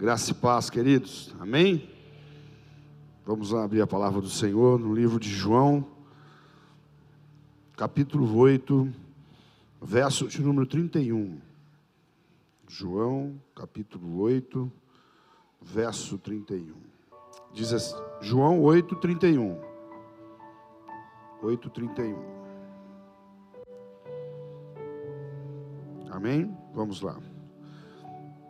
Graça e paz, queridos. Amém? Vamos abrir a palavra do Senhor no livro de João, capítulo 8, verso de número 31. João, capítulo 8, verso 31. Diz assim, João 8, 31. 8, 31. Amém? Vamos lá.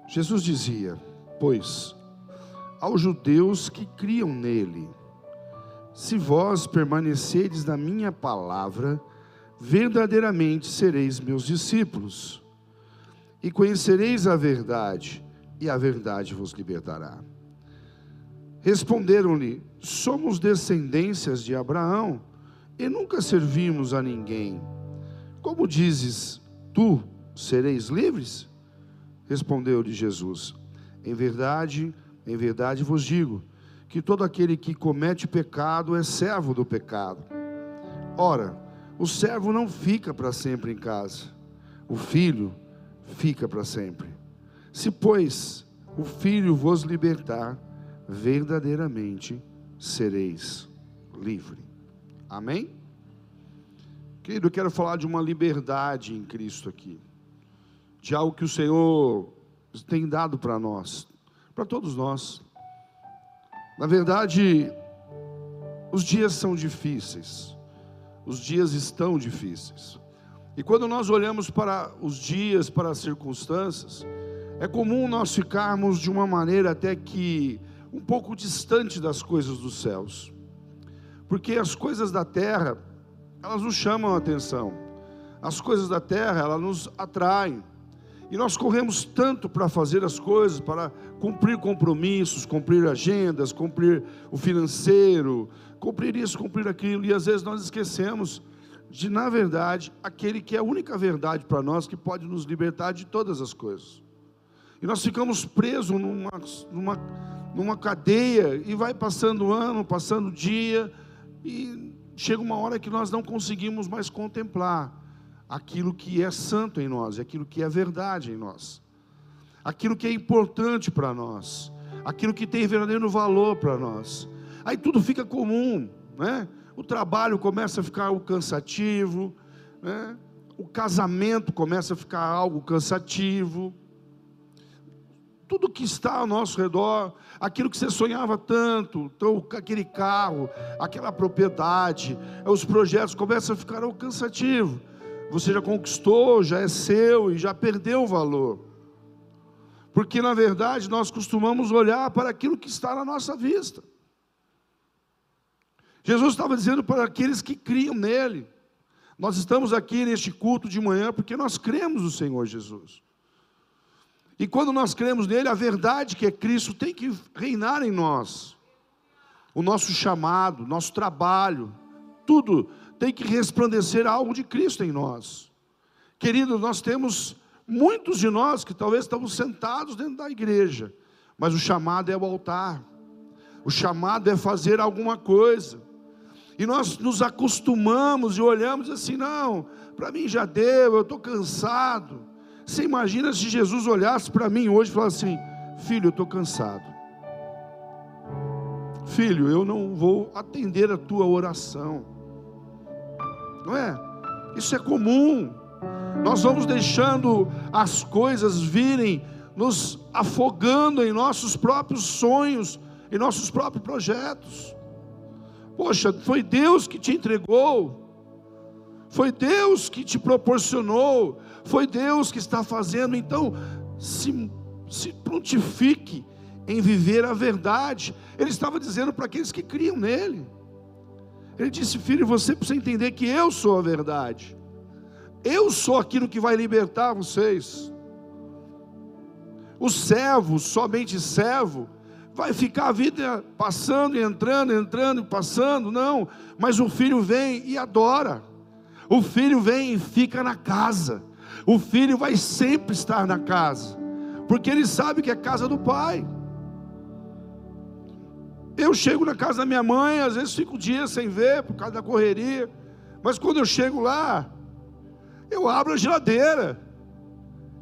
Jesus dizia: Pois aos judeus que criam nele, se vós permanecerdes na minha palavra, verdadeiramente sereis meus discípulos, e conhecereis a verdade, e a verdade vos libertará. Responderam-lhe: Somos descendências de Abraão e nunca servimos a ninguém. Como dizes, tu sereis livres? Respondeu-lhe Jesus: Em verdade, em verdade vos digo, que todo aquele que comete pecado é servo do pecado. Ora, o servo não fica para sempre em casa, o filho fica para sempre. Se, pois, o filho vos libertar, verdadeiramente sereis livre. Amém? Querido, eu quero falar de uma liberdade em Cristo aqui de algo que o Senhor tem dado para nós, para todos nós. Na verdade, os dias são difíceis, os dias estão difíceis. E quando nós olhamos para os dias, para as circunstâncias, é comum nós ficarmos de uma maneira até que um pouco distante das coisas dos céus. Porque as coisas da terra, elas nos chamam a atenção. As coisas da terra, elas nos atraem. E nós corremos tanto para fazer as coisas, para cumprir compromissos, cumprir agendas, cumprir o financeiro, cumprir isso, cumprir aquilo, e às vezes nós esquecemos de, na verdade, aquele que é a única verdade para nós que pode nos libertar de todas as coisas. E nós ficamos presos numa, numa, numa cadeia, e vai passando ano, passando dia, e chega uma hora que nós não conseguimos mais contemplar aquilo que é santo em nós, aquilo que é verdade em nós, aquilo que é importante para nós, aquilo que tem verdadeiro valor para nós. Aí tudo fica comum, né? O trabalho começa a ficar algo cansativo, né? O casamento começa a ficar algo cansativo. Tudo que está ao nosso redor, aquilo que você sonhava tanto, então, aquele carro, aquela propriedade, os projetos começam a ficar algo cansativo você já conquistou, já é seu e já perdeu o valor. Porque na verdade nós costumamos olhar para aquilo que está na nossa vista. Jesus estava dizendo para aqueles que criam nele. Nós estamos aqui neste culto de manhã porque nós cremos no Senhor Jesus. E quando nós cremos nele, a verdade que é Cristo tem que reinar em nós. O nosso chamado, nosso trabalho, tudo tem que resplandecer algo de Cristo em nós. Querido, nós temos muitos de nós que talvez estamos sentados dentro da igreja, mas o chamado é o altar, o chamado é fazer alguma coisa, e nós nos acostumamos e olhamos assim: não, para mim já deu, eu estou cansado. Você imagina se Jesus olhasse para mim hoje e falasse assim: filho, eu estou cansado. Filho, eu não vou atender a tua oração não é? Isso é comum. Nós vamos deixando as coisas virem, nos afogando em nossos próprios sonhos, em nossos próprios projetos. Poxa, foi Deus que te entregou, foi Deus que te proporcionou, foi Deus que está fazendo, então se, se prontifique em viver a verdade. Ele estava dizendo para aqueles que criam nele. Ele disse: Filho, você precisa entender que eu sou a verdade. Eu sou aquilo que vai libertar vocês. O servo, somente servo, vai ficar a vida passando e entrando, entrando e passando, não. Mas o filho vem e adora. O filho vem e fica na casa. O filho vai sempre estar na casa, porque ele sabe que é casa do pai. Eu chego na casa da minha mãe, às vezes fico dias sem ver por causa da correria, mas quando eu chego lá, eu abro a geladeira.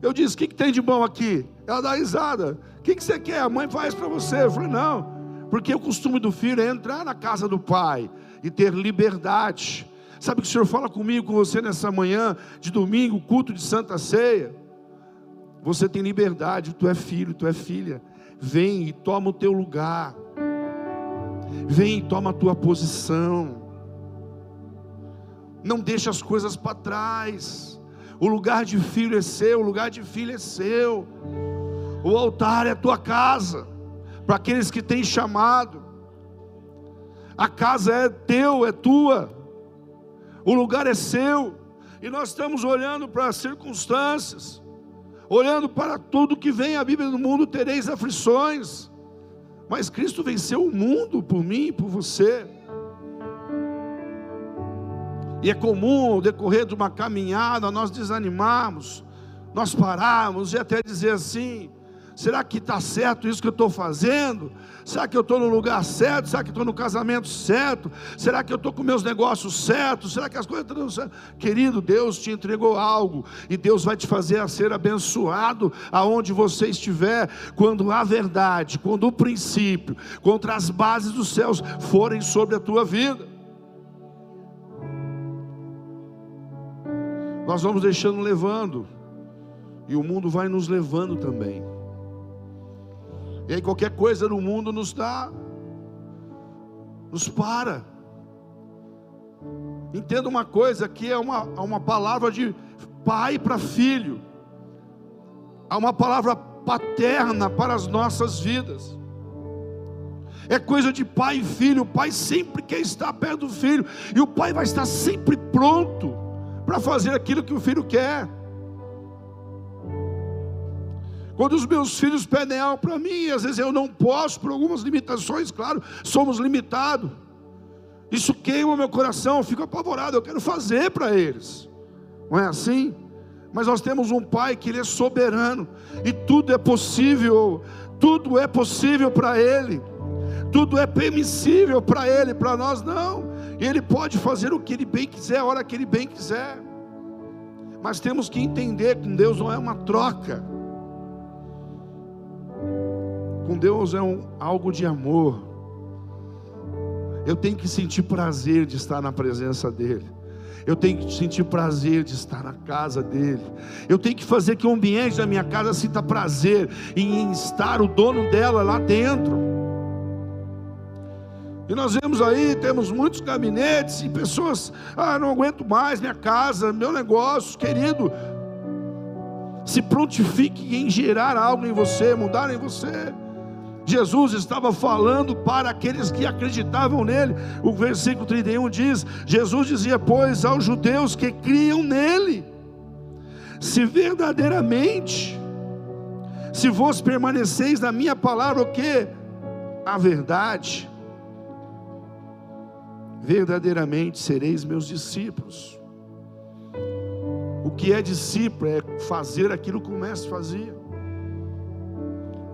Eu disse: O que, que tem de bom aqui? Ela dá risada. O que, que você quer? A mãe faz para você. Eu falei: Não, porque o costume do filho é entrar na casa do pai e ter liberdade. Sabe o que o Senhor fala comigo, com você nessa manhã de domingo, culto de Santa Ceia? Você tem liberdade, tu é filho, tu é filha. Vem e toma o teu lugar. Vem e toma a tua posição. Não deixa as coisas para trás. O lugar de filho é seu, o lugar de filho é seu. O altar é a tua casa, para aqueles que têm chamado. A casa é teu, é tua. O lugar é seu. E nós estamos olhando para as circunstâncias, olhando para tudo que vem a Bíblia no mundo, tereis aflições. Mas Cristo venceu o mundo por mim e por você. E é comum, ao decorrer de uma caminhada, nós desanimarmos, nós pararmos e até dizer assim: será que está certo isso que eu estou fazendo? Será que eu estou no lugar certo? Será que estou no casamento certo? Será que eu estou com meus negócios certos? Será que as coisas estão certas? Querido, Deus te entregou algo e Deus vai te fazer a ser abençoado aonde você estiver, quando a verdade, quando o princípio, contra as bases dos céus forem sobre a tua vida. Nós vamos deixando levando, e o mundo vai nos levando também. E aí qualquer coisa no mundo nos dá, nos para. Entenda uma coisa, aqui é uma, uma palavra de pai para filho, há uma palavra paterna para as nossas vidas. É coisa de pai e filho, o pai sempre quer estar perto do filho, e o pai vai estar sempre pronto para fazer aquilo que o filho quer. Quando os meus filhos pedem algo para mim, às vezes eu não posso, por algumas limitações, claro, somos limitados. Isso queima meu coração, eu fico apavorado, eu quero fazer para eles. Não é assim? Mas nós temos um pai que ele é soberano e tudo é possível, tudo é possível para ele. Tudo é permissível para ele, para nós não. Ele pode fazer o que ele bem quiser, a hora que ele bem quiser. Mas temos que entender que Deus não é uma troca. Com Deus é um, algo de amor. Eu tenho que sentir prazer de estar na presença dEle. Eu tenho que sentir prazer de estar na casa dele. Eu tenho que fazer que o ambiente da minha casa sinta prazer em estar o dono dela lá dentro. E nós vemos aí, temos muitos gabinetes e pessoas, ah, não aguento mais minha casa, meu negócio, querido. Se prontifique em gerar algo em você, mudar em você. Jesus estava falando para aqueles que acreditavam nele. O versículo 31 diz: Jesus dizia, pois, aos judeus que criam nele, se verdadeiramente, se vos permaneceis na minha palavra, o que? A verdade verdadeiramente sereis meus discípulos. O que é discípulo é fazer aquilo que o mestre fazia.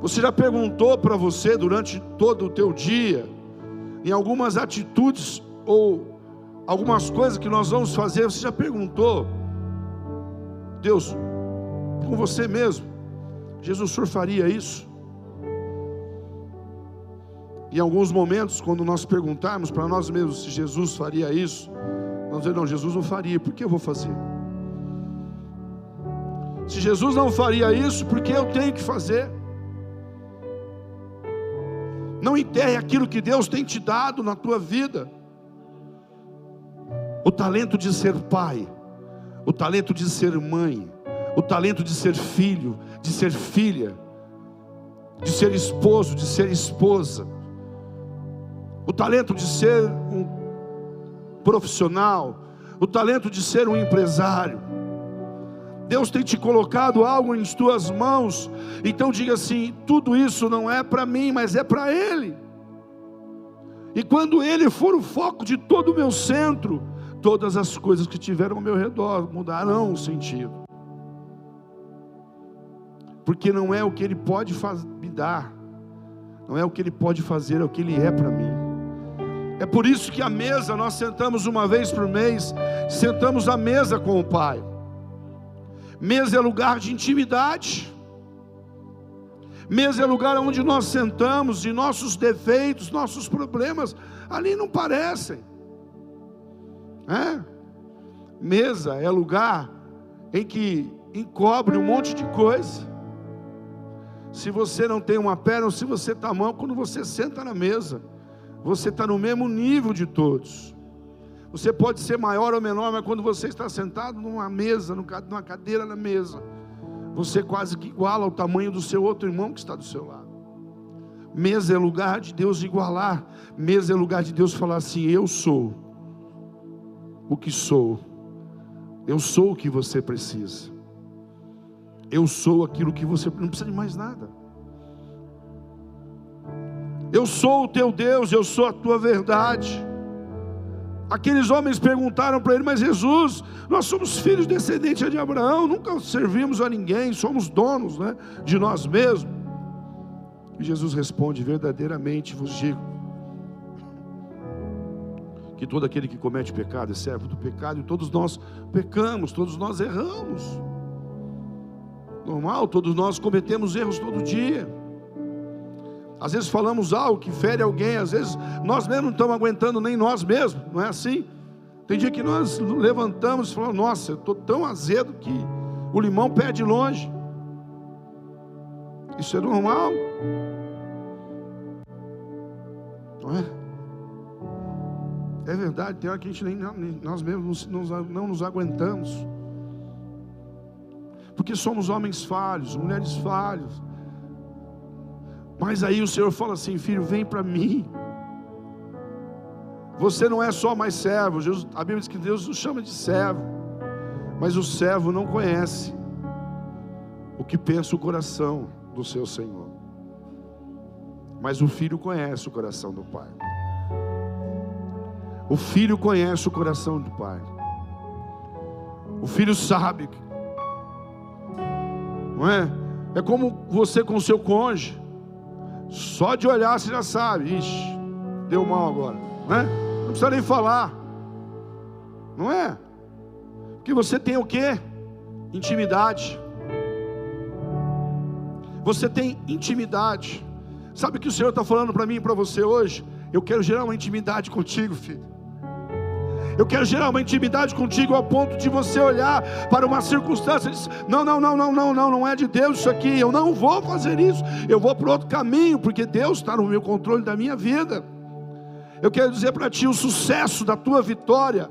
Você já perguntou para você durante todo o teu dia, em algumas atitudes ou algumas coisas que nós vamos fazer, você já perguntou, Deus, com você mesmo, Jesus o Senhor faria isso? Em alguns momentos, quando nós perguntarmos para nós mesmos se Jesus faria isso, nós dizer, não, Jesus não faria, por que eu vou fazer? Se Jesus não faria isso, por que eu tenho que fazer? Não enterre aquilo que Deus tem te dado na tua vida. O talento de ser pai, o talento de ser mãe, o talento de ser filho, de ser filha, de ser esposo, de ser esposa o talento de ser um profissional, o talento de ser um empresário. Deus tem te colocado algo em tuas mãos, então diga assim: tudo isso não é para mim, mas é para Ele. E quando Ele for o foco de todo o meu centro, todas as coisas que tiveram ao meu redor mudarão o sentido. Porque não é o que Ele pode me dar, não é o que Ele pode fazer, é o que Ele é para mim. É por isso que a mesa, nós sentamos uma vez por mês, sentamos à mesa com o Pai. Mesa é lugar de intimidade. Mesa é lugar onde nós sentamos e nossos defeitos, nossos problemas ali não parecem. É? Mesa é lugar em que encobre um monte de coisa. Se você não tem uma perna ou se você está mão, quando você senta na mesa, você está no mesmo nível de todos. Você pode ser maior ou menor, mas quando você está sentado numa mesa, numa cadeira na mesa, você quase que iguala ao tamanho do seu outro irmão que está do seu lado. Mesa é lugar de Deus igualar. Mesa é lugar de Deus falar assim: Eu sou o que sou. Eu sou o que você precisa. Eu sou aquilo que você não precisa de mais nada. Eu sou o teu Deus, eu sou a tua verdade. Aqueles homens perguntaram para ele, mas Jesus, nós somos filhos descendentes de Abraão, nunca servimos a ninguém, somos donos né, de nós mesmos. E Jesus responde: verdadeiramente vos digo, que todo aquele que comete pecado é servo do pecado, e todos nós pecamos, todos nós erramos. Normal, todos nós cometemos erros todo dia. Às vezes falamos algo que fere alguém, às vezes nós mesmos não estamos aguentando nem nós mesmos, não é assim? Tem dia que nós levantamos e falamos, nossa, eu estou tão azedo que o limão perde longe. Isso é normal. Não é? É verdade, tem hora que a gente nem, nós mesmos não, não nos aguentamos. Porque somos homens falhos, mulheres falhas. Mas aí o Senhor fala assim: filho, vem para mim. Você não é só mais servo. Jesus, a Bíblia diz que Deus nos chama de servo. Mas o servo não conhece o que pensa o coração do seu Senhor. Mas o filho conhece o coração do Pai. O filho conhece o coração do Pai. O filho sabe. Não é? É como você com o seu cônjuge. Só de olhar você já sabe. Ixi, deu mal agora. Né? Não precisa nem falar. Não é? Porque você tem o que? Intimidade. Você tem intimidade. Sabe o que o Senhor está falando para mim e para você hoje? Eu quero gerar uma intimidade contigo, filho. Eu quero gerar uma intimidade contigo ao ponto de você olhar para uma circunstância e dizer: não, não, não, não, não, não, não é de Deus isso aqui. Eu não vou fazer isso. Eu vou para outro caminho, porque Deus está no meu controle da minha vida. Eu quero dizer para ti: o sucesso da tua vitória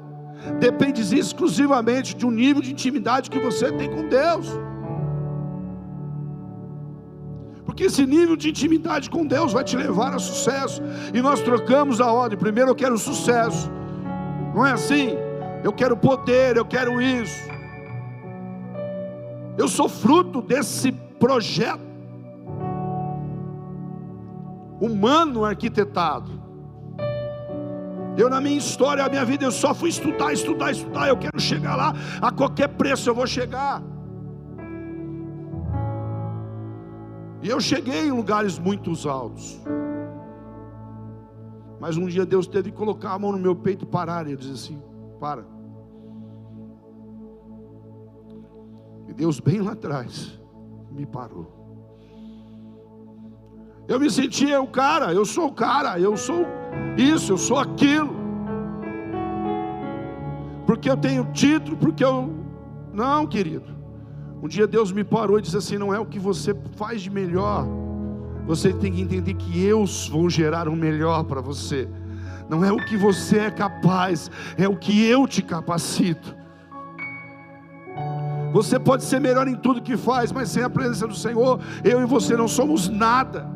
depende exclusivamente de um nível de intimidade que você tem com Deus. Porque esse nível de intimidade com Deus vai te levar a sucesso. E nós trocamos a ordem. Primeiro eu quero sucesso. Não é assim? Eu quero poder, eu quero isso. Eu sou fruto desse projeto humano arquitetado. Eu, na minha história, a minha vida, eu só fui estudar, estudar, estudar. Eu quero chegar lá, a qualquer preço eu vou chegar. E eu cheguei em lugares muito altos. Mas um dia Deus teve que colocar a mão no meu peito e parar. E eu disse assim: para. E Deus, bem lá atrás, me parou. Eu me sentia o cara, eu sou o cara, eu sou isso, eu sou aquilo. Porque eu tenho título, porque eu. Não, querido. Um dia Deus me parou e disse assim: não é o que você faz de melhor você tem que entender que eu vou gerar o melhor para você. Não é o que você é capaz, é o que eu te capacito. Você pode ser melhor em tudo que faz, mas sem a presença do Senhor, eu e você não somos nada.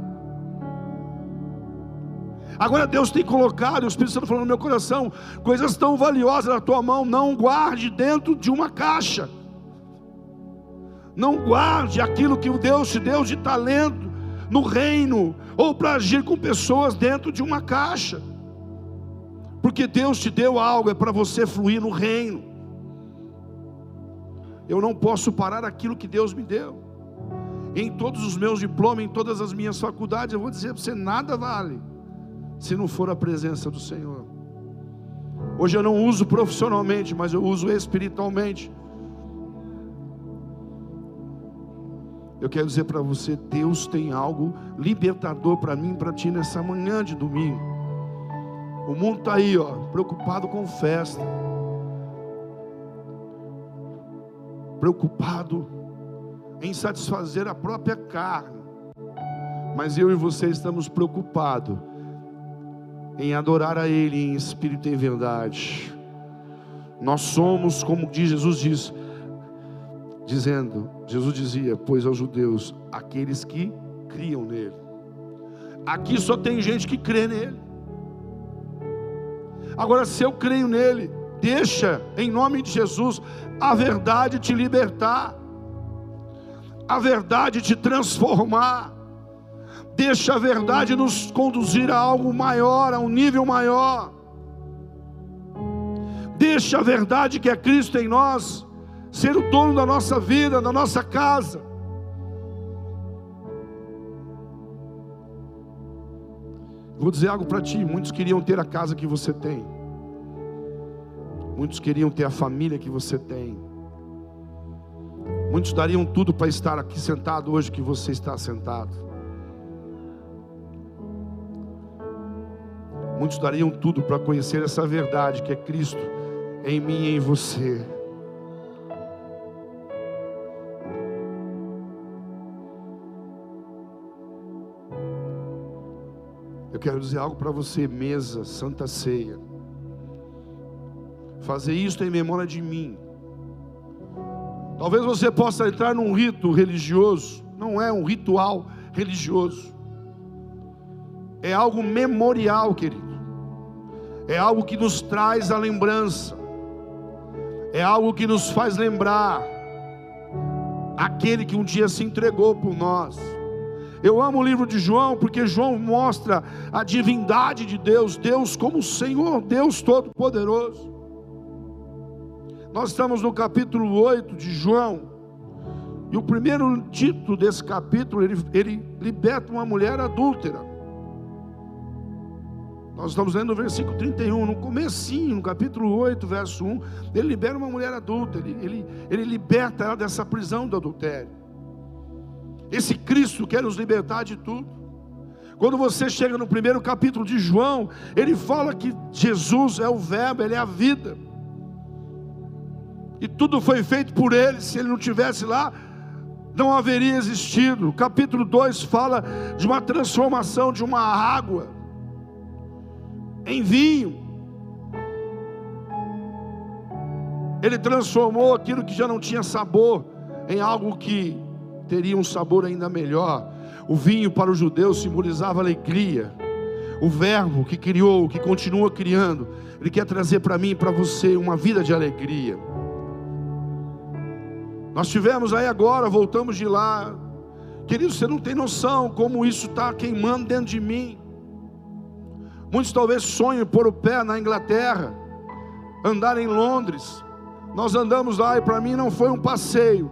Agora Deus tem colocado, o Espírito Santo falando no meu coração, coisas tão valiosas na tua mão, não guarde dentro de uma caixa. Não guarde aquilo que o Deus te deu de talento no reino, ou para agir com pessoas dentro de uma caixa. Porque Deus te deu algo, é para você fluir no reino. Eu não posso parar aquilo que Deus me deu. Em todos os meus diplomas, em todas as minhas faculdades, eu vou dizer para você: nada vale, se não for a presença do Senhor. Hoje eu não uso profissionalmente, mas eu uso espiritualmente. Eu quero dizer para você, Deus tem algo libertador para mim, para ti nessa manhã de domingo. O mundo está aí, ó, preocupado com festa, preocupado em satisfazer a própria carne. Mas eu e você estamos preocupados em adorar a Ele em espírito e em verdade. Nós somos, como Jesus diz, dizendo, Jesus dizia, pois aos judeus, aqueles que criam nele. Aqui só tem gente que crê nele. Agora, se eu creio nele, deixa, em nome de Jesus, a verdade te libertar, a verdade te transformar, deixa a verdade nos conduzir a algo maior, a um nível maior, deixa a verdade que é Cristo em nós ser o dono da nossa vida, da nossa casa. Vou dizer algo para ti: muitos queriam ter a casa que você tem, muitos queriam ter a família que você tem, muitos dariam tudo para estar aqui sentado hoje que você está sentado. Muitos dariam tudo para conhecer essa verdade que é Cristo em mim e em você. Eu quero dizer algo para você, mesa, santa ceia. Fazer isto em memória de mim. Talvez você possa entrar num rito religioso, não é um ritual religioso. É algo memorial, querido. É algo que nos traz a lembrança. É algo que nos faz lembrar aquele que um dia se entregou por nós. Eu amo o livro de João porque João mostra a divindade de Deus, Deus como Senhor, Deus Todo-Poderoso. Nós estamos no capítulo 8 de João, e o primeiro título desse capítulo, ele, ele liberta uma mulher adúltera. Nós estamos lendo o versículo 31, no comecinho, no capítulo 8, verso 1, ele libera uma mulher adulta, ele, ele, ele liberta ela dessa prisão do adultério. Esse Cristo quer nos libertar de tudo. Quando você chega no primeiro capítulo de João, ele fala que Jesus é o Verbo, ele é a vida. E tudo foi feito por ele, se ele não tivesse lá, não haveria existido. Capítulo 2 fala de uma transformação de uma água em vinho. Ele transformou aquilo que já não tinha sabor em algo que teria um sabor ainda melhor. O vinho para os judeus simbolizava alegria. O Verbo que criou, que continua criando, Ele quer trazer para mim e para você uma vida de alegria. Nós tivemos aí agora, voltamos de lá. Querido, você não tem noção como isso está queimando dentro de mim. Muitos talvez sonhem pôr o pé na Inglaterra, andar em Londres. Nós andamos lá e para mim não foi um passeio,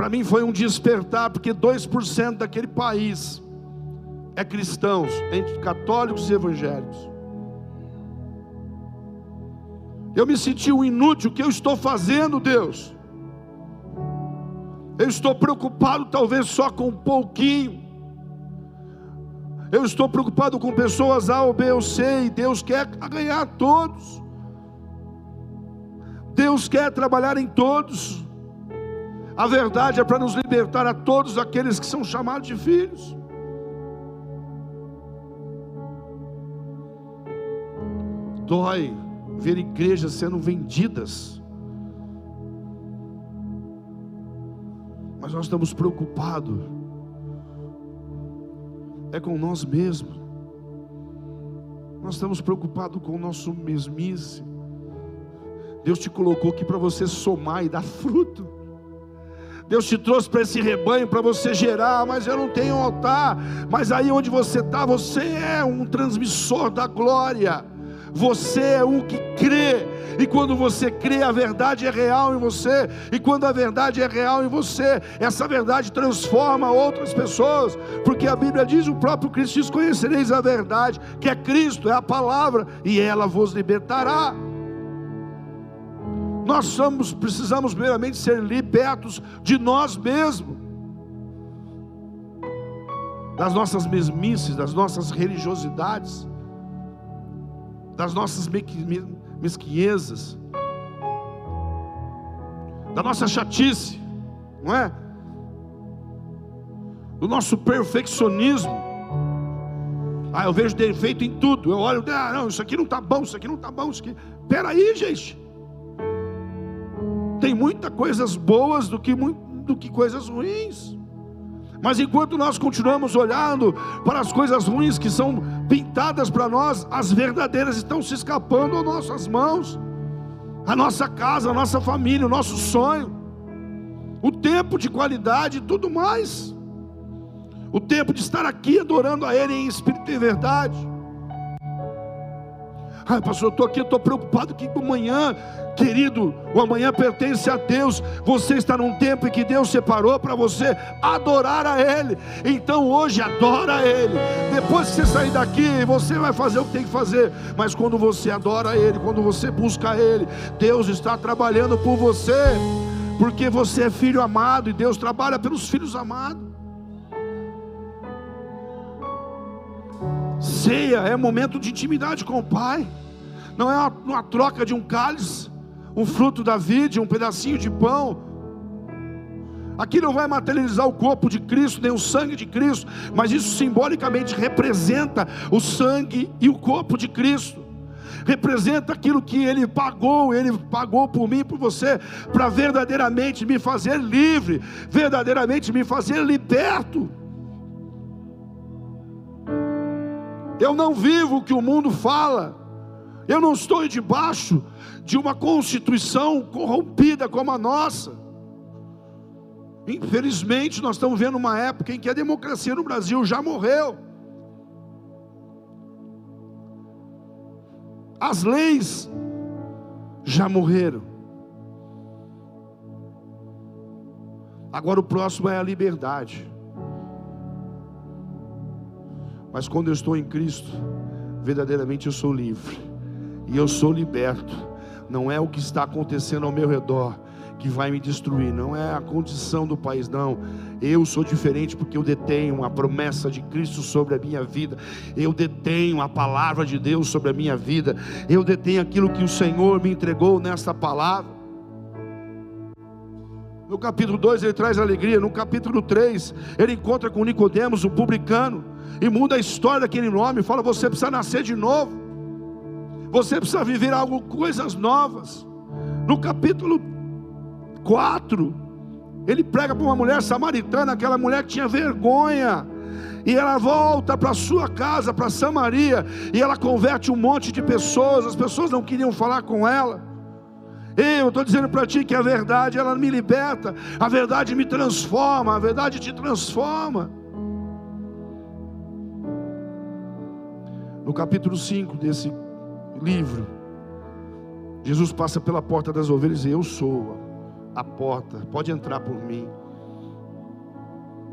para mim foi um despertar, porque 2% daquele país é cristãos, entre católicos e evangélicos. Eu me senti um inútil, o que eu estou fazendo, Deus? Eu estou preocupado talvez só com um pouquinho. Eu estou preocupado com pessoas A ou B ou C, e Deus quer ganhar todos. Deus quer trabalhar em todos. A verdade é para nos libertar a todos aqueles que são chamados de filhos. Dói ver igrejas sendo vendidas. Mas nós estamos preocupados. É com nós mesmos. Nós estamos preocupados com o nosso mesmice. Deus te colocou aqui para você somar e dar fruto. Deus te trouxe para esse rebanho para você gerar, mas eu não tenho altar. Mas aí onde você está, você é um transmissor da glória. Você é o que crê. E quando você crê, a verdade é real em você. E quando a verdade é real em você, essa verdade transforma outras pessoas. Porque a Bíblia diz: o próprio Cristo diz: Conhecereis a verdade, que é Cristo, é a palavra, e ela vos libertará. Nós somos, precisamos primeiramente ser libertos de nós mesmos. das nossas mesmices, das nossas religiosidades, das nossas mesquinhezas, da nossa chatice, não é? Do nosso perfeccionismo. Ah, eu vejo defeito em tudo. Eu olho, ah, não, isso aqui não está bom, isso aqui não está bom, isso aqui. Peraí, gente. Tem muitas coisas boas do que, do que coisas ruins. Mas enquanto nós continuamos olhando para as coisas ruins que são pintadas para nós, as verdadeiras estão se escapando às nossas mãos, a nossa casa, a nossa família, o nosso sonho, o tempo de qualidade e tudo mais, o tempo de estar aqui adorando a Ele em espírito e verdade. Ai, pastor, eu estou aqui, estou preocupado que amanhã, querido, o amanhã pertence a Deus. Você está num tempo em que Deus separou para você adorar a Ele. Então hoje adora a Ele. Depois que você sair daqui, você vai fazer o que tem que fazer. Mas quando você adora a Ele, quando você busca a Ele, Deus está trabalhando por você. Porque você é filho amado e Deus trabalha pelos filhos amados. Ceia é momento de intimidade com o Pai, não é uma, uma troca de um cálice, um fruto da vide, um pedacinho de pão. Aqui não vai materializar o corpo de Cristo, nem o sangue de Cristo, mas isso simbolicamente representa o sangue e o corpo de Cristo. Representa aquilo que ele pagou, ele pagou por mim por você, para verdadeiramente me fazer livre, verdadeiramente me fazer liberto. Eu não vivo o que o mundo fala. Eu não estou debaixo de uma constituição corrompida como a nossa. Infelizmente, nós estamos vendo uma época em que a democracia no Brasil já morreu. As leis já morreram. Agora o próximo é a liberdade. Mas quando eu estou em Cristo, verdadeiramente eu sou livre. E eu sou liberto. Não é o que está acontecendo ao meu redor que vai me destruir, não é a condição do país, não. Eu sou diferente porque eu detenho a promessa de Cristo sobre a minha vida, eu detenho a palavra de Deus sobre a minha vida, eu detenho aquilo que o Senhor me entregou nesta palavra. No capítulo 2 ele traz alegria, no capítulo 3 ele encontra com Nicodemos, o publicano, e muda a história daquele nome, fala: você precisa nascer de novo. Você precisa viver algo, coisas novas. No capítulo 4, ele prega para uma mulher samaritana, aquela mulher que tinha vergonha. E ela volta para sua casa, para Samaria, e ela converte um monte de pessoas. As pessoas não queriam falar com ela. Eu estou dizendo para ti que a verdade ela me liberta, a verdade me transforma, a verdade te transforma. No capítulo 5 desse livro, Jesus passa pela porta das ovelhas e eu sou a porta, pode entrar por mim.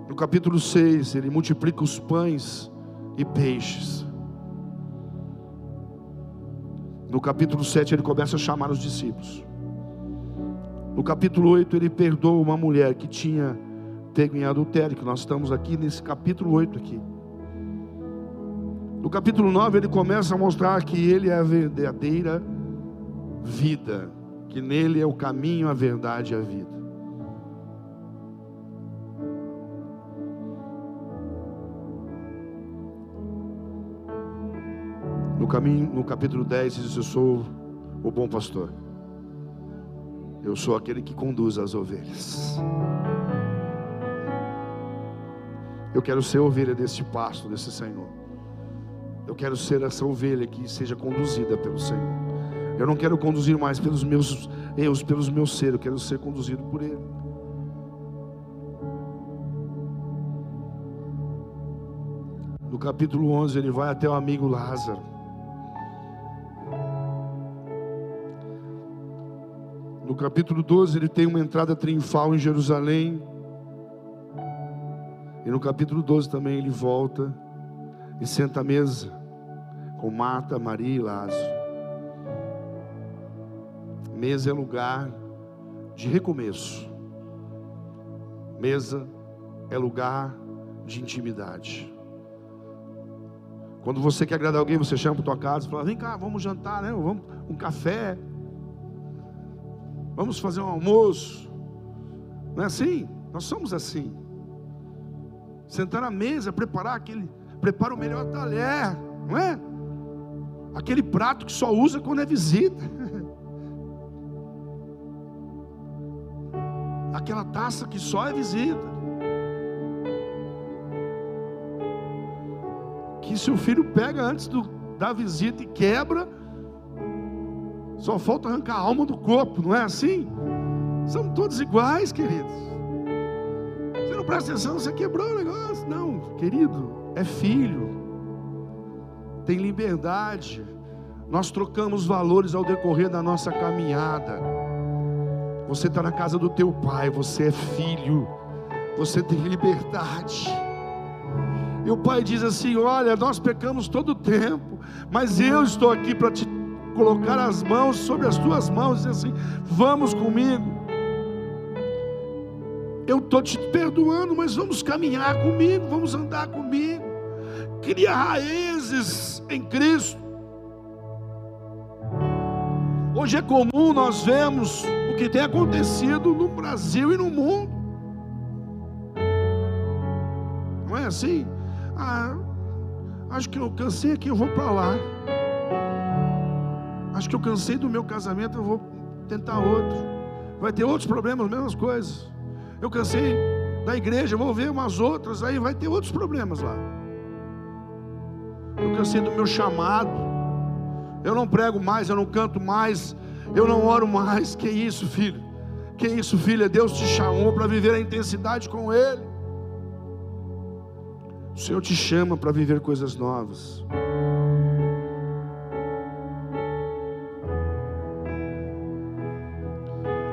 No capítulo 6, ele multiplica os pães e peixes. No capítulo 7, ele começa a chamar os discípulos. No capítulo 8, ele perdoa uma mulher que tinha pego em adultério, que nós estamos aqui nesse capítulo 8 aqui. No capítulo 9, ele começa a mostrar que ele é a verdadeira vida, que nele é o caminho, a verdade e a vida. No, caminho, no capítulo 10, diz: Eu sou o bom pastor. Eu sou aquele que conduz as ovelhas. Eu quero ser ovelha desse pasto, desse Senhor. Eu quero ser essa ovelha que seja conduzida pelo Senhor. Eu não quero conduzir mais pelos meus erros, pelos meus ser, eu quero ser conduzido por Ele. No capítulo 11, ele vai até o amigo Lázaro. No capítulo 12, ele tem uma entrada triunfal em Jerusalém. E no capítulo 12 também ele volta e senta à mesa com Marta, Maria e Lázaro. Mesa é lugar de recomeço. Mesa é lugar de intimidade. Quando você quer agradar alguém, você chama para tua casa e fala: vem cá, vamos jantar, né? Vamos um café. Vamos fazer um almoço. Não é assim? Nós somos assim. Sentar na mesa, preparar aquele, prepara o melhor talher, não é? Aquele prato que só usa quando é visita. Aquela taça que só é visita. Que seu filho pega antes do, da visita e quebra, só falta arrancar a alma do corpo, não é assim? São todos iguais, queridos. Você não presta atenção, você quebrou o negócio. Não, querido, é filho, tem liberdade. Nós trocamos valores ao decorrer da nossa caminhada. Você está na casa do teu pai, você é filho, você tem liberdade. E o pai diz assim: Olha, nós pecamos todo o tempo, mas eu estou aqui para te colocar as mãos sobre as tuas mãos e dizer assim: Vamos comigo. Eu estou te perdoando, mas vamos caminhar comigo, vamos andar comigo. Cria raízes em Cristo. Hoje é comum nós vemos o que tem acontecido no Brasil e no mundo. Não é assim? Ah, acho que eu cansei aqui, eu vou para lá. Acho que eu cansei do meu casamento, eu vou tentar outro. Vai ter outros problemas, mesmas coisas. Eu cansei da igreja, vou ver umas outras, aí vai ter outros problemas lá. Eu cansei do meu chamado. Eu não prego mais, eu não canto mais, eu não oro mais. Que isso, filho? Que isso, filha? Deus te chamou para viver a intensidade com Ele. O Senhor te chama para viver coisas novas.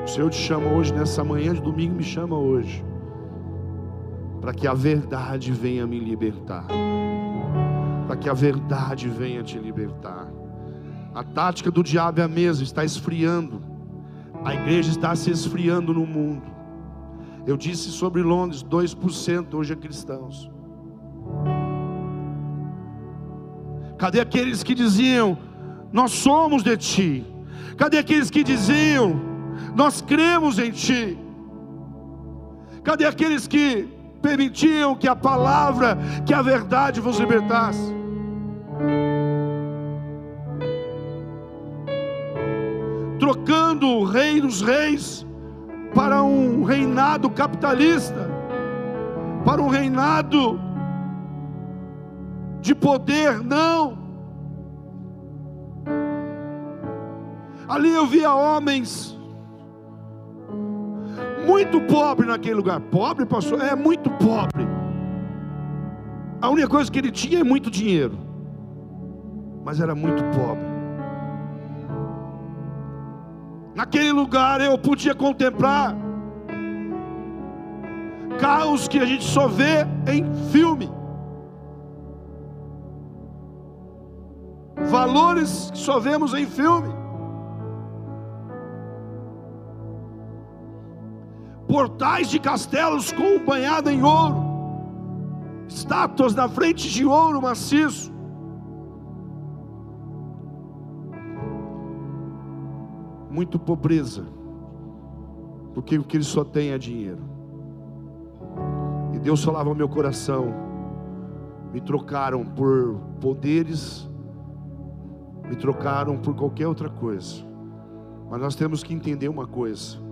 O Senhor te chama hoje, nessa manhã de domingo, me chama hoje, para que a verdade venha me libertar, para que a verdade venha te libertar. A tática do diabo é a mesma, está esfriando. A igreja está se esfriando no mundo. Eu disse sobre Londres, 2% hoje é cristãos. Cadê aqueles que diziam, nós somos de ti? Cadê aqueles que diziam, nós cremos em ti? Cadê aqueles que permitiam que a palavra, que a verdade vos libertasse? trocando o rei dos reis para um reinado capitalista, para um reinado de poder, não. Ali eu via homens muito pobres naquele lugar. Pobre, pastor? É muito pobre. A única coisa que ele tinha é muito dinheiro, mas era muito pobre. Naquele lugar eu podia contemplar carros que a gente só vê em filme. Valores que só vemos em filme. Portais de castelos com banhado em ouro. Estátuas na frente de ouro maciço. muito pobreza, porque o que ele só tem é dinheiro. E Deus falava ao meu coração: me trocaram por poderes, me trocaram por qualquer outra coisa. Mas nós temos que entender uma coisa: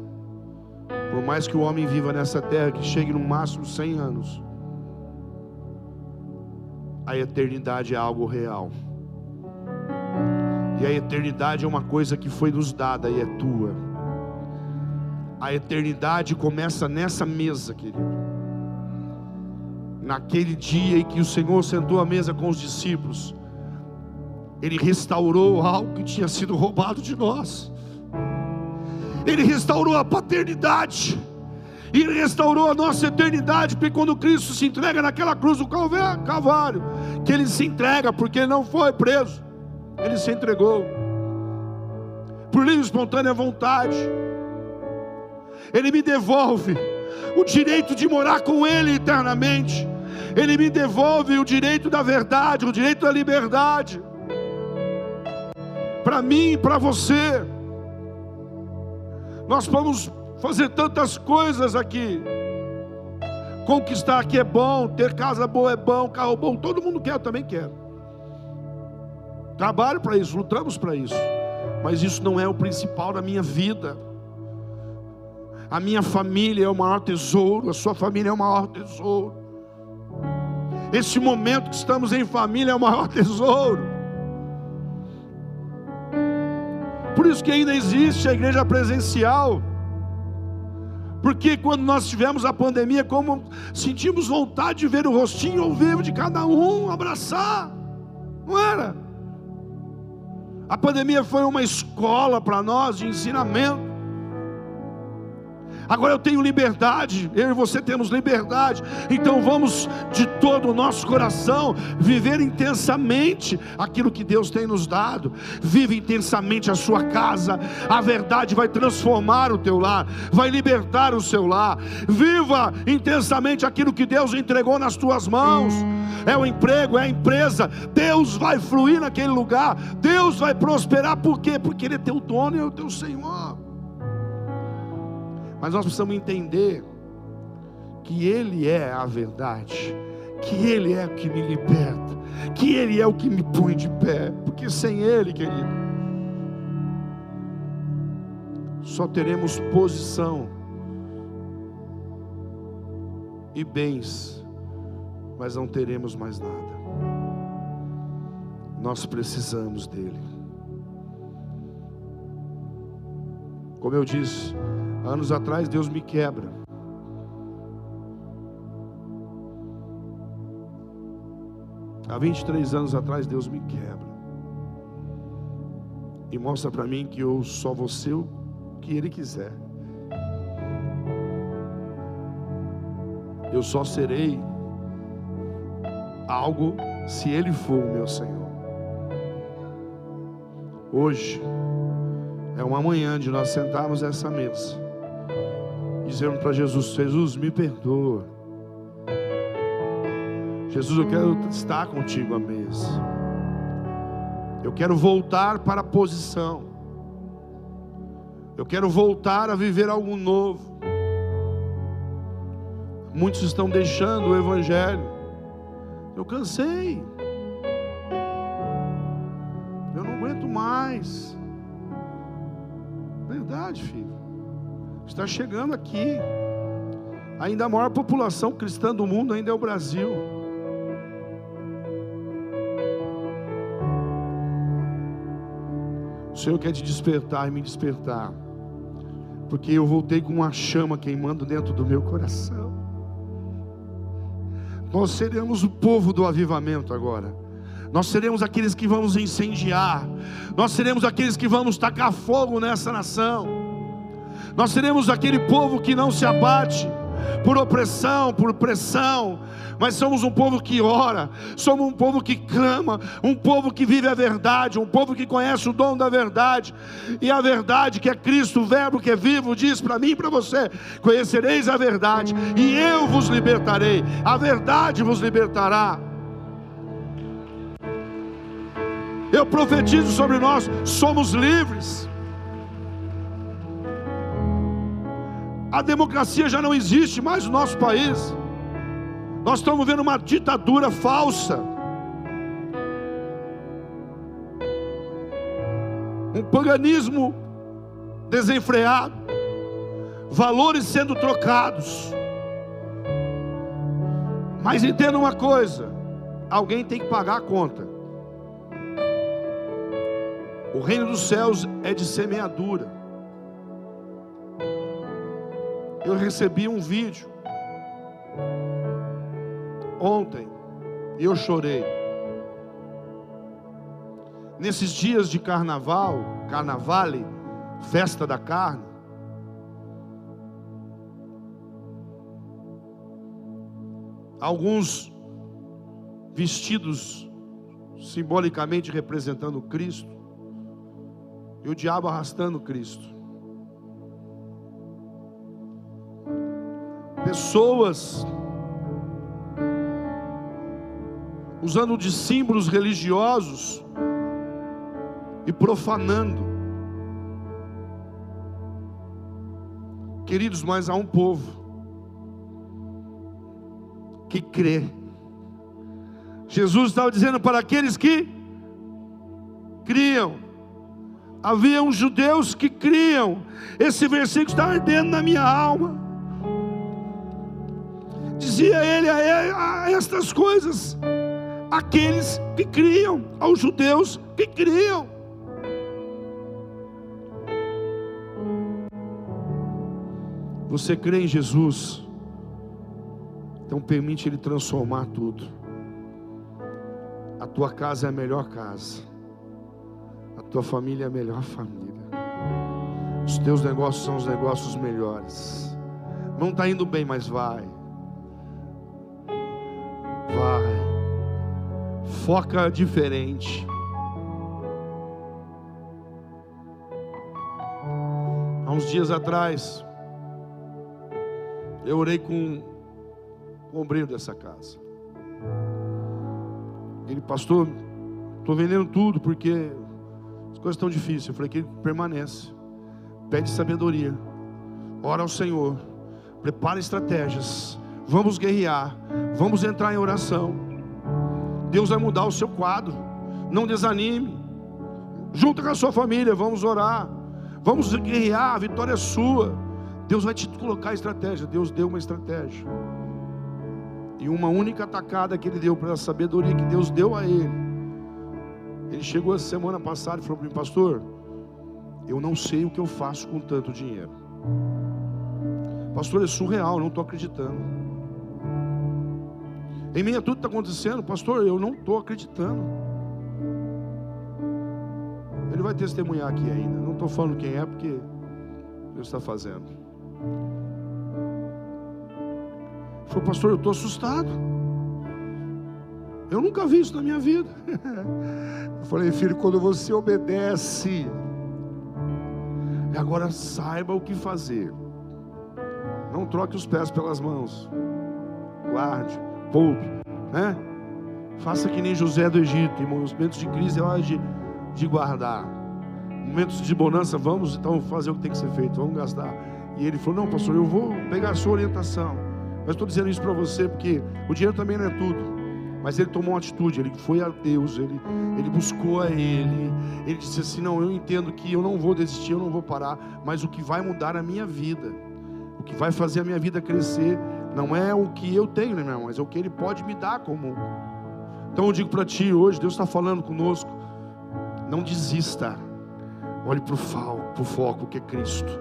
por mais que o homem viva nessa terra, que chegue no máximo 100 anos, a eternidade é algo real. E a eternidade é uma coisa que foi nos dada e é tua. A eternidade começa nessa mesa, querido. Naquele dia em que o Senhor sentou à mesa com os discípulos, Ele restaurou algo que tinha sido roubado de nós. Ele restaurou a paternidade. Ele restaurou a nossa eternidade, porque quando Cristo se entrega naquela cruz do Calvário, que Ele se entrega porque Ele não foi preso ele se entregou por livre e espontânea vontade. Ele me devolve o direito de morar com Ele eternamente. Ele me devolve o direito da verdade, o direito da liberdade. Para mim e para você. Nós vamos fazer tantas coisas aqui. Conquistar aqui é bom, ter casa boa é bom, carro bom, todo mundo quer, eu também quero. Trabalho para isso, lutamos para isso. Mas isso não é o principal da minha vida. A minha família é o maior tesouro, a sua família é o maior tesouro. Esse momento que estamos em família é o maior tesouro. Por isso que ainda existe a igreja presencial. Porque quando nós tivemos a pandemia, como sentimos vontade de ver o rostinho ao vivo de cada um, abraçar, não era? A pandemia foi uma escola para nós de ensinamento. Agora eu tenho liberdade, eu e você temos liberdade. Então vamos de todo o nosso coração viver intensamente aquilo que Deus tem nos dado. Vive intensamente a sua casa. A verdade vai transformar o teu lar, vai libertar o seu lar. Viva intensamente aquilo que Deus entregou nas tuas mãos. É o emprego, é a empresa. Deus vai fluir naquele lugar. Deus vai prosperar por quê? Porque ele é teu dono e é o teu Senhor. Mas nós precisamos entender que Ele é a verdade, que Ele é o que me liberta, que Ele é o que me põe de pé, porque sem Ele, querido, só teremos posição e bens, mas não teremos mais nada. Nós precisamos dele. Como eu disse, Anos atrás Deus me quebra. Há 23 anos atrás Deus me quebra. E mostra para mim que eu só vou ser o que Ele quiser. Eu só serei algo se Ele for o meu Senhor. Hoje é uma manhã de nós sentarmos essa mesa dizendo para Jesus: Jesus, me perdoa. Jesus, eu quero estar contigo à mesa. Eu quero voltar para a posição. Eu quero voltar a viver algo novo. Muitos estão deixando o Evangelho. Eu cansei. Eu não aguento mais. Verdade, filho está chegando aqui. Ainda a maior população cristã do mundo ainda é o Brasil. O Senhor quer te despertar e me despertar, porque eu voltei com uma chama queimando dentro do meu coração. Nós seremos o povo do avivamento agora. Nós seremos aqueles que vamos incendiar. Nós seremos aqueles que vamos tacar fogo nessa nação. Nós seremos aquele povo que não se abate por opressão, por pressão, mas somos um povo que ora, somos um povo que clama, um povo que vive a verdade, um povo que conhece o dom da verdade, e a verdade que é Cristo, o Verbo que é vivo, diz para mim e para você: conhecereis a verdade, e eu vos libertarei, a verdade vos libertará. Eu profetizo sobre nós, somos livres. A democracia já não existe mais no nosso país. Nós estamos vendo uma ditadura falsa. Um paganismo desenfreado. Valores sendo trocados. Mas entenda uma coisa: alguém tem que pagar a conta. O reino dos céus é de semeadura eu recebi um vídeo ontem e eu chorei. Nesses dias de carnaval, carnavale, festa da carne, alguns vestidos simbolicamente representando Cristo, e o diabo arrastando Cristo. Pessoas usando de símbolos religiosos e profanando. Queridos, mas há um povo que crê. Jesus estava dizendo para aqueles que criam. Havia uns judeus que criam. Esse versículo está ardendo na minha alma. Dizia ele a, estas coisas, aqueles que criam, aos judeus que criam. Você crê em Jesus, então permite Ele transformar tudo. A tua casa é a melhor casa, a tua família é a melhor família, os teus negócios são os negócios melhores. Não está indo bem, mas vai, vai, foca diferente. Há uns dias atrás, eu orei com o ombreiro dessa casa. Ele, pastor, estou vendendo tudo porque as coisas estão difíceis. Eu falei que ele permanece. Pede sabedoria. Ora ao Senhor. Prepara estratégias. Vamos guerrear. Vamos entrar em oração. Deus vai mudar o seu quadro. Não desanime. Junta com a sua família. Vamos orar. Vamos guerrear. A vitória é sua. Deus vai te colocar a estratégia. Deus deu uma estratégia. E uma única atacada que ele deu pela sabedoria que Deus deu a ele. Ele chegou a semana passada e falou para mim, pastor, eu não sei o que eu faço com tanto dinheiro. Pastor, é surreal, não estou acreditando. Em meio a tudo que está acontecendo, pastor, eu não estou acreditando. Ele vai testemunhar aqui ainda. Não estou falando quem é, porque Deus está fazendo. Falou, pastor, eu estou assustado. Eu nunca vi isso na minha vida. Eu falei, filho, quando você obedece, agora saiba o que fazer. Não troque os pés pelas mãos. Guarde, poupe, né? Faça que nem José do Egito. Em momentos de crise é hora de, de guardar. Momentos de bonança, vamos então fazer o que tem que ser feito, vamos gastar. E ele falou: Não, pastor, eu vou pegar a sua orientação. Mas estou dizendo isso para você porque o dinheiro também não é tudo. Mas ele tomou uma atitude, ele foi a Deus, ele, ele buscou a Ele. Ele disse assim: Não, eu entendo que eu não vou desistir, eu não vou parar. Mas o que vai mudar a minha vida, o que vai fazer a minha vida crescer, não é o que eu tenho, né, meu irmão? Mas é o que Ele pode me dar como. Então eu digo para ti hoje: Deus está falando conosco. Não desista. Olhe para o foco que é Cristo.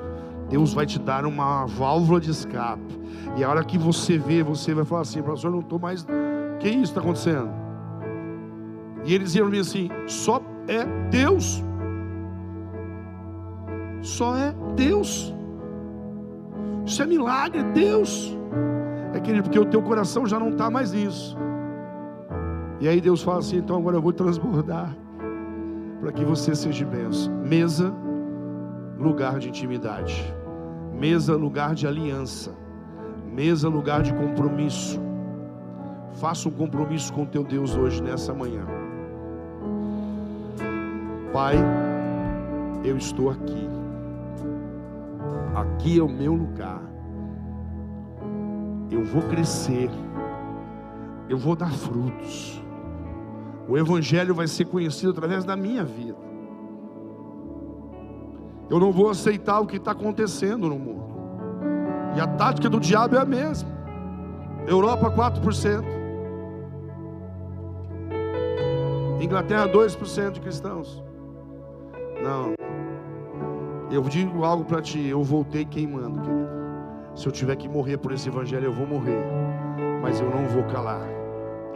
Deus vai te dar uma válvula de escape. E a hora que você vê, você vai falar assim, professor, não estou mais. Que isso está acontecendo? E eles iam assim: só é Deus. Só é Deus. Isso é milagre, é Deus. Querido, porque o teu coração já não está mais nisso. E aí Deus fala assim: então agora eu vou transbordar para que você seja benção. Mesa, lugar de intimidade. Mesa, lugar de aliança. Mesa, lugar de compromisso. Faça um compromisso com teu Deus hoje, nessa manhã. Pai, eu estou aqui. Aqui é o meu lugar. Eu vou crescer. Eu vou dar frutos. O Evangelho vai ser conhecido através da minha vida. Eu não vou aceitar o que está acontecendo no mundo. E a tática do diabo é a mesma. Europa 4%. Inglaterra 2% de cristãos. Não. Eu digo algo para ti, eu voltei queimando, querido. Se eu tiver que morrer por esse evangelho, eu vou morrer. Mas eu não vou calar.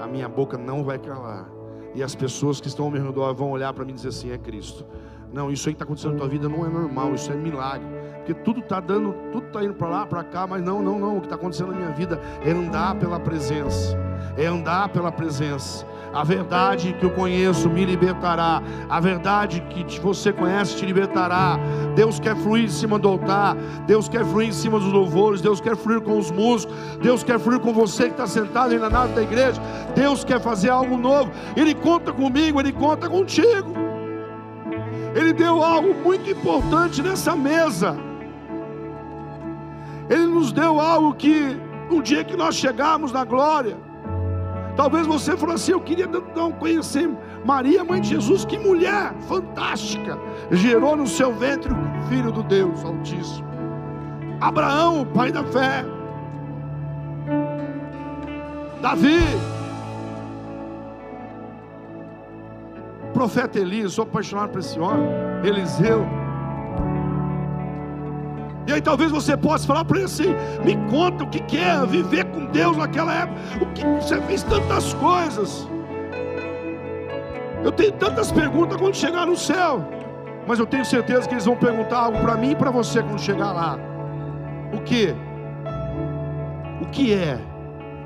A minha boca não vai calar. E as pessoas que estão ao meu redor vão olhar para mim e dizer assim: é Cristo. Não, isso aí que está acontecendo na tua vida não é normal, isso é milagre. Porque tudo está dando, tudo está indo para lá, para cá, mas não, não, não. O que está acontecendo na minha vida é andar pela presença. É andar pela presença. A verdade que eu conheço me libertará. A verdade que você conhece te libertará. Deus quer fluir em cima do altar. Deus quer fluir em cima dos louvores. Deus quer fluir com os músicos. Deus quer fluir com você que está sentado aí na nave da igreja. Deus quer fazer algo novo. Ele conta comigo, Ele conta contigo. Ele deu algo muito importante nessa mesa. Ele nos deu algo que um dia que nós chegarmos na glória, talvez você falou assim: Eu queria não conhecer Maria, mãe de Jesus, que mulher fantástica, gerou no seu ventre o filho do Deus Altíssimo. Abraão, o pai da fé, Davi, profeta Elias, sou apaixonado por esse homem, Eliseu. E aí talvez você possa falar para ele assim: me conta o que, que é viver com Deus naquela época. O que você fez tantas coisas. Eu tenho tantas perguntas quando chegar no céu. Mas eu tenho certeza que eles vão perguntar algo para mim e para você quando chegar lá. O que? O que é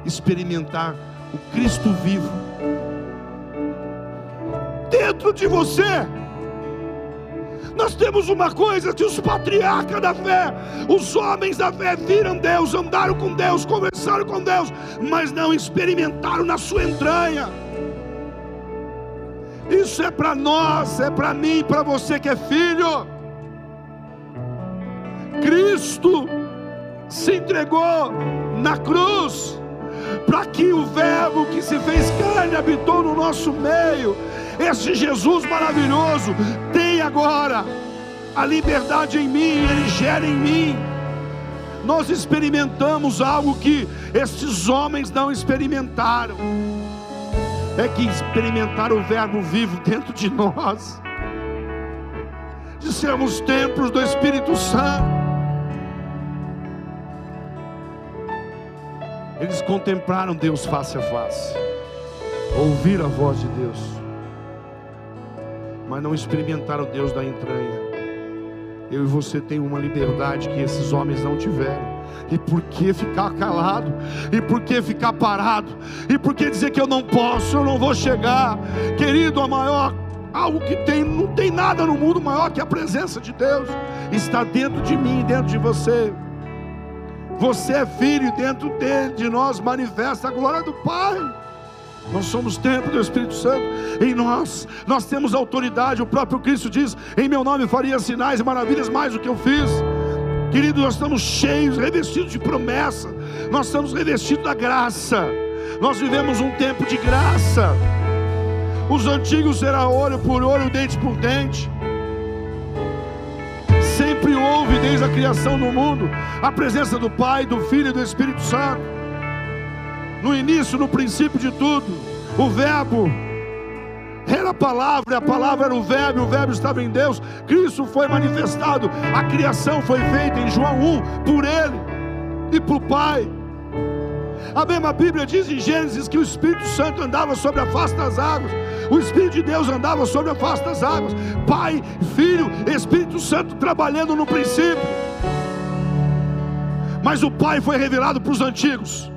experimentar o Cristo vivo dentro de você? Nós temos uma coisa que os patriarcas da fé, os homens da fé, viram Deus, andaram com Deus, conversaram com Deus, mas não experimentaram na sua entranha. Isso é para nós, é para mim, para você que é filho. Cristo se entregou na cruz para que o Verbo que se fez carne habitou no nosso meio. Esse Jesus maravilhoso tem agora a liberdade em mim, ele gera em mim. Nós experimentamos algo que esses homens não experimentaram. É que experimentaram o Verbo vivo dentro de nós, de sermos templos do Espírito Santo. Eles contemplaram Deus face a face, ouviram a voz de Deus, mas não experimentaram Deus da entranha. Eu e você tem uma liberdade que esses homens não tiveram. E por que ficar calado? E por que ficar parado? E por que dizer que eu não posso, eu não vou chegar? Querido, a maior algo que tem, não tem nada no mundo maior que a presença de Deus está dentro de mim, dentro de você. Você é filho dentro dele, de nós manifesta a glória do Pai. Nós somos templo do Espírito Santo em nós. Nós temos autoridade. O próprio Cristo diz: Em meu nome faria sinais e maravilhas mais do que eu fiz. Querido, nós estamos cheios, revestidos de promessa. Nós estamos revestidos da graça. Nós vivemos um tempo de graça. Os antigos será olho por olho, dente por dente sempre houve desde a criação do mundo a presença do Pai, do Filho e do Espírito Santo. No início, no princípio de tudo, o Verbo era a palavra, a palavra era o Verbo, o Verbo estava em Deus. Cristo foi manifestado, a criação foi feita em João 1 por Ele e por Pai. A mesma Bíblia diz em Gênesis que o Espírito Santo andava sobre a face das águas. O Espírito de Deus andava sobre a face das águas. Pai, Filho, Espírito Santo trabalhando no princípio. Mas o Pai foi revelado para os antigos.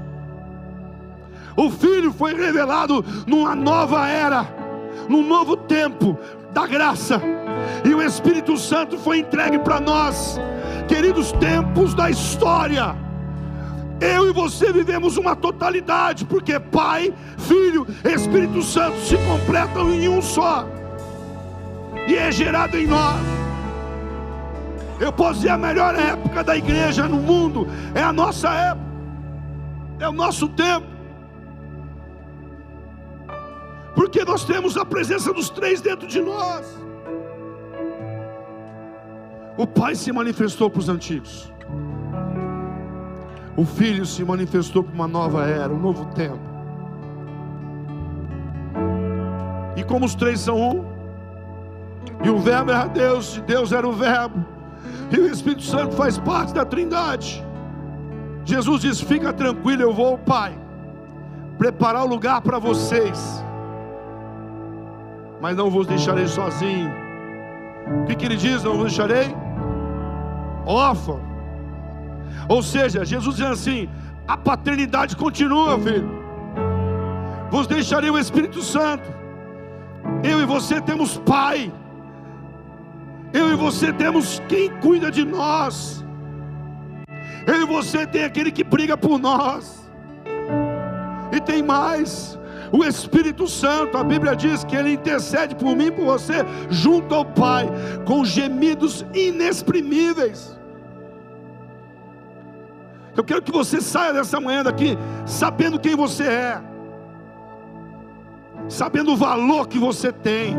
O Filho foi revelado numa nova era, num novo tempo da graça. E o Espírito Santo foi entregue para nós, queridos tempos da história. Eu e você vivemos uma totalidade, porque Pai, Filho, Espírito Santo se completam em um só, e é gerado em nós. Eu posso dizer a melhor época da igreja no mundo é a nossa época, é o nosso tempo, porque nós temos a presença dos três dentro de nós. O Pai se manifestou para os antigos o Filho se manifestou para uma nova era, um novo tempo. E como os três são um, e o Verbo era Deus, e Deus era o Verbo, e o Espírito Santo faz parte da Trindade. Jesus diz: Fica tranquilo, eu vou, Pai, preparar o lugar para vocês, mas não vos deixarei sozinho. O que, que ele diz? Não vos deixarei órfão ou seja, Jesus dizendo assim: a paternidade continua, filho. vos deixarei o Espírito Santo. Eu e você temos Pai. Eu e você temos quem cuida de nós. Eu e você tem aquele que briga por nós. E tem mais. O Espírito Santo, a Bíblia diz que ele intercede por mim, por você, junto ao Pai, com gemidos inexprimíveis. Eu quero que você saia dessa manhã daqui sabendo quem você é, sabendo o valor que você tem,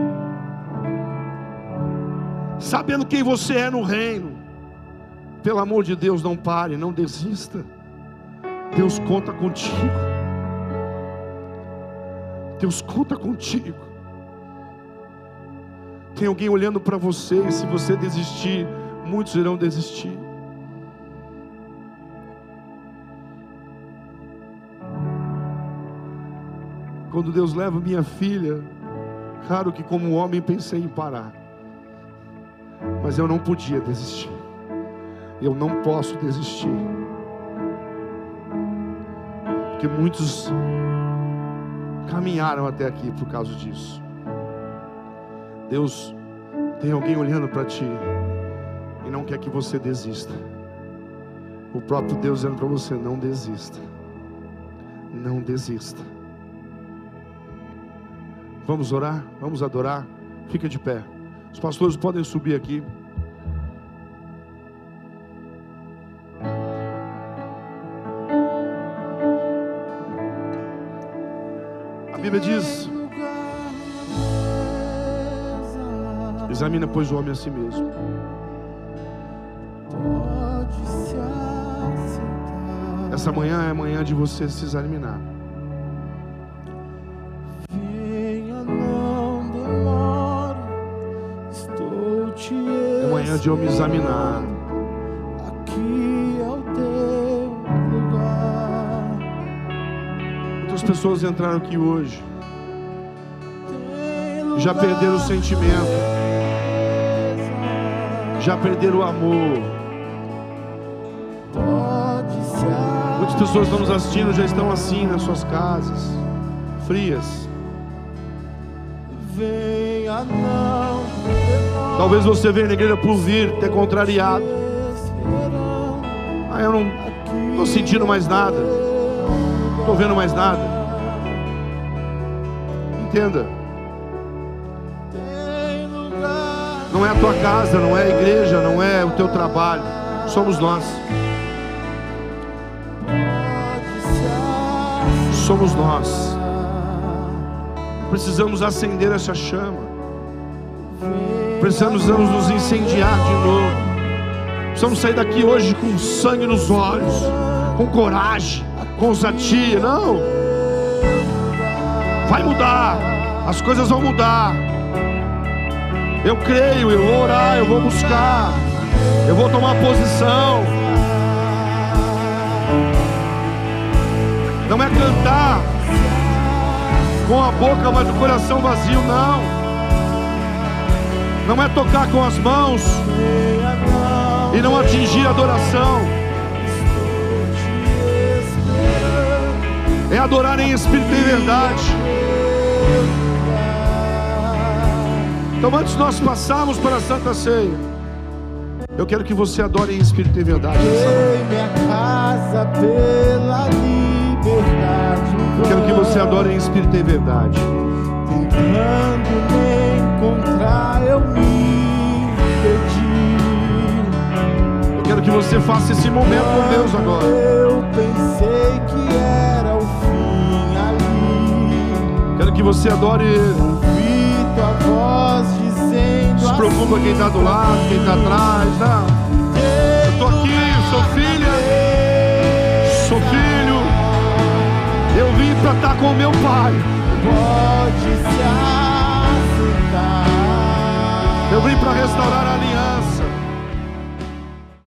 sabendo quem você é no reino. Pelo amor de Deus, não pare, não desista. Deus conta contigo. Deus conta contigo. Tem alguém olhando para você, e se você desistir, muitos irão desistir. Quando Deus leva minha filha, claro que como homem pensei em parar, mas eu não podia desistir, eu não posso desistir, porque muitos caminharam até aqui por causa disso. Deus tem alguém olhando para ti e não quer que você desista. O próprio Deus dizendo para você: não desista, não desista. Vamos orar, vamos adorar. Fica de pé. Os pastores podem subir aqui. Bíblia diz: Examina, pois, o homem a si mesmo. Essa manhã é manhã de você se examinar. É manhã de eu me examinar. Pessoas entraram aqui hoje, já perderam o sentimento, já perderam o amor. Muitas pessoas estão nos assistindo, já estão assim nas suas casas, frias. Talvez você venha na igreja por vir, ter contrariado. Ah, eu não estou sentindo mais nada, estou vendo mais nada entenda. Não é a tua casa, não é a igreja, não é o teu trabalho. Somos nós. Somos nós. Precisamos acender essa chama. Precisamos nos incendiar de novo. Precisamos sair daqui hoje com sangue nos olhos, com coragem, com ousadia. Não vai mudar, as coisas vão mudar. Eu creio, eu vou orar, eu vou buscar, eu vou tomar posição. Não é cantar com a boca, mas o coração vazio, não. Não é tocar com as mãos e não atingir a adoração. É adorar em espírito e verdade. Então, antes de nós passarmos para a Santa Ceia, eu quero que você adore em espírito e verdade. Eu quero que você adore em espírito e verdade. Tentando me encontrar, eu me perdi. Eu quero que você faça esse momento com Deus agora. Eu pensei que era que você adore Ele tua voz dizendo. Se preocupa quem está do lado, quem está atrás. Não. Eu estou aqui, sou filha, sou filho. Eu vim para estar com meu pai. Pode se assentar. Eu vim para restaurar a aliança.